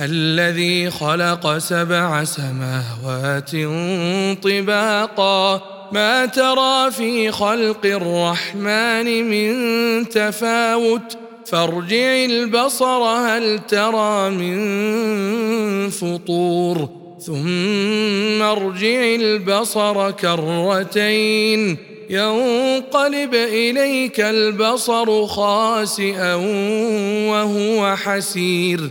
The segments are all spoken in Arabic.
الذي خلق سبع سماوات طباقا. ما ترى في خلق الرحمن من تفاوت؟ فارجع البصر هل ترى من فطور؟ ثم ارجع البصر كرتين. ينقلب إليك البصر خاسئا وهو حسير.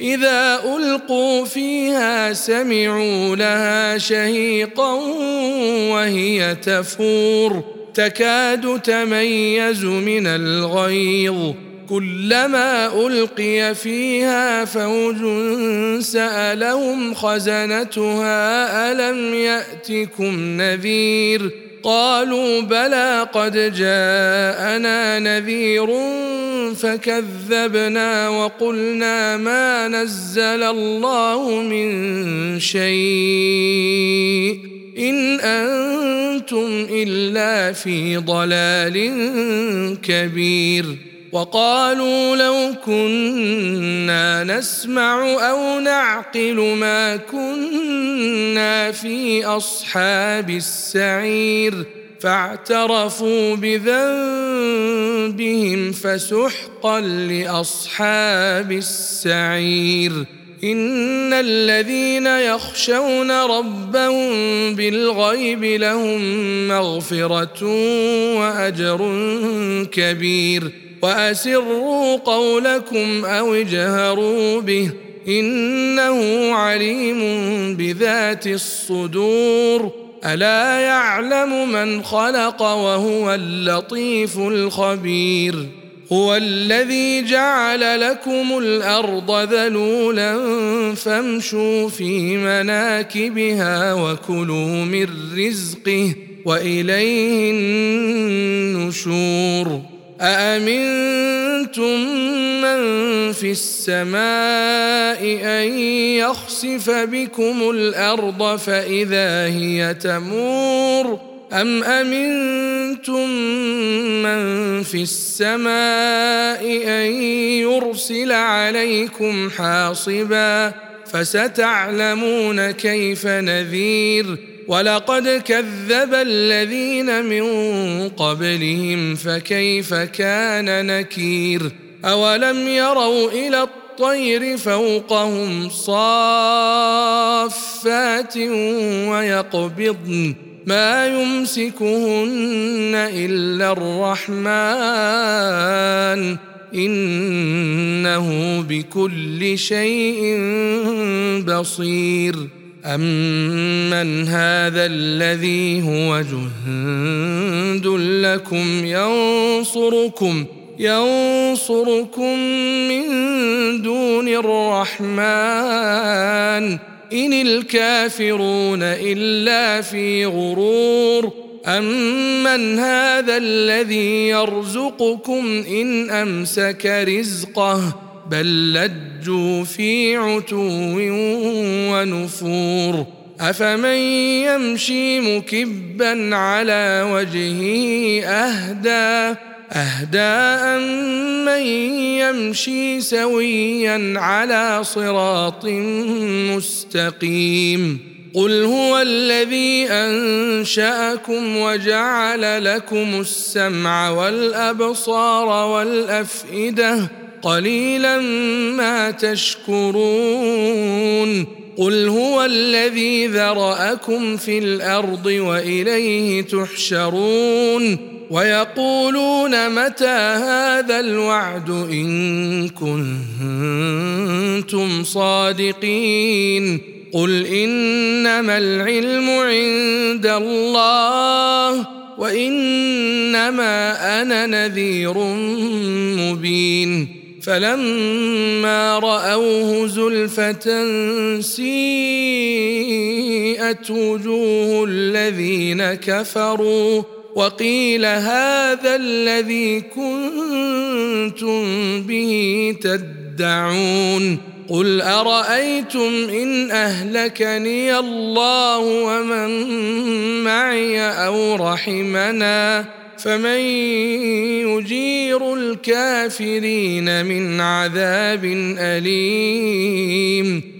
إذا ألقوا فيها سمعوا لها شهيقا وهي تفور. تكاد تميز من الغيظ. كلما ألقي فيها فوج سألهم خزنتها ألم يأتكم نذير؟ قالوا بلى قد جاءنا نذير فكذبنا وقلنا ما نزل الله من شيء إن أنتم إلا في ضلال كبير وقالوا لو كنا نسمع أو نعقل ما كنا في أصحاب السعير فاعترفوا بذنبهم فسحقا لأصحاب السعير. إن الذين يخشون ربهم بالغيب لهم مغفرة وأجر كبير. وأسروا قولكم أو اجهروا به إنه عليم بذات الصدور. ألا يعلم من خلق وهو اللطيف الخبير. هو الذي جعل لكم الأرض ذلولا فامشوا في مناكبها وكلوا من رزقه وإليه النشور. أأمنتم من في السماء أن يخسف بكم الأرض فإذا هي تمور؟ أم أمنتم من في السماء أن يرسل عليكم حاصبا فستعلمون كيف نذير ولقد كذب الذين من قبلهم فكيف كان نكير اولم يروا إلى الطير فوقهم صافات ويقبضن ما يمسكهن إلا الرحمن. إنه بكل شيء بصير. أمن هذا الذي هو جند لكم ينصركم ينصركم من دون الرحمن. إن الكافرون إلا في غرور أمن هذا الذي يرزقكم إن أمسك رزقه بل لجوا في عتو ونفور أفمن يمشي مكبا على وجهه أهدى اهدى من يمشي سويا على صراط مستقيم. قل هو الذي أنشأكم وجعل لكم السمع والأبصار والأفئدة. قليلا ما تشكرون. قل هو الذي ذرأكم في الأرض وإليه تحشرون. ويقولون متى هذا الوعد إن كنتم صادقين قل إنما العلم عند الله وإنما أنا نذير مبين فلما رأوه زلفة سيئت وجوه الذين كفروا وقيل هذا الذي كنتم به تدعون قل أرأيتم إن أهلكني الله ومن معي أو رحمنا فمن يجير الكافرين من عذاب أليم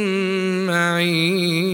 الْمُسْتَعِينَ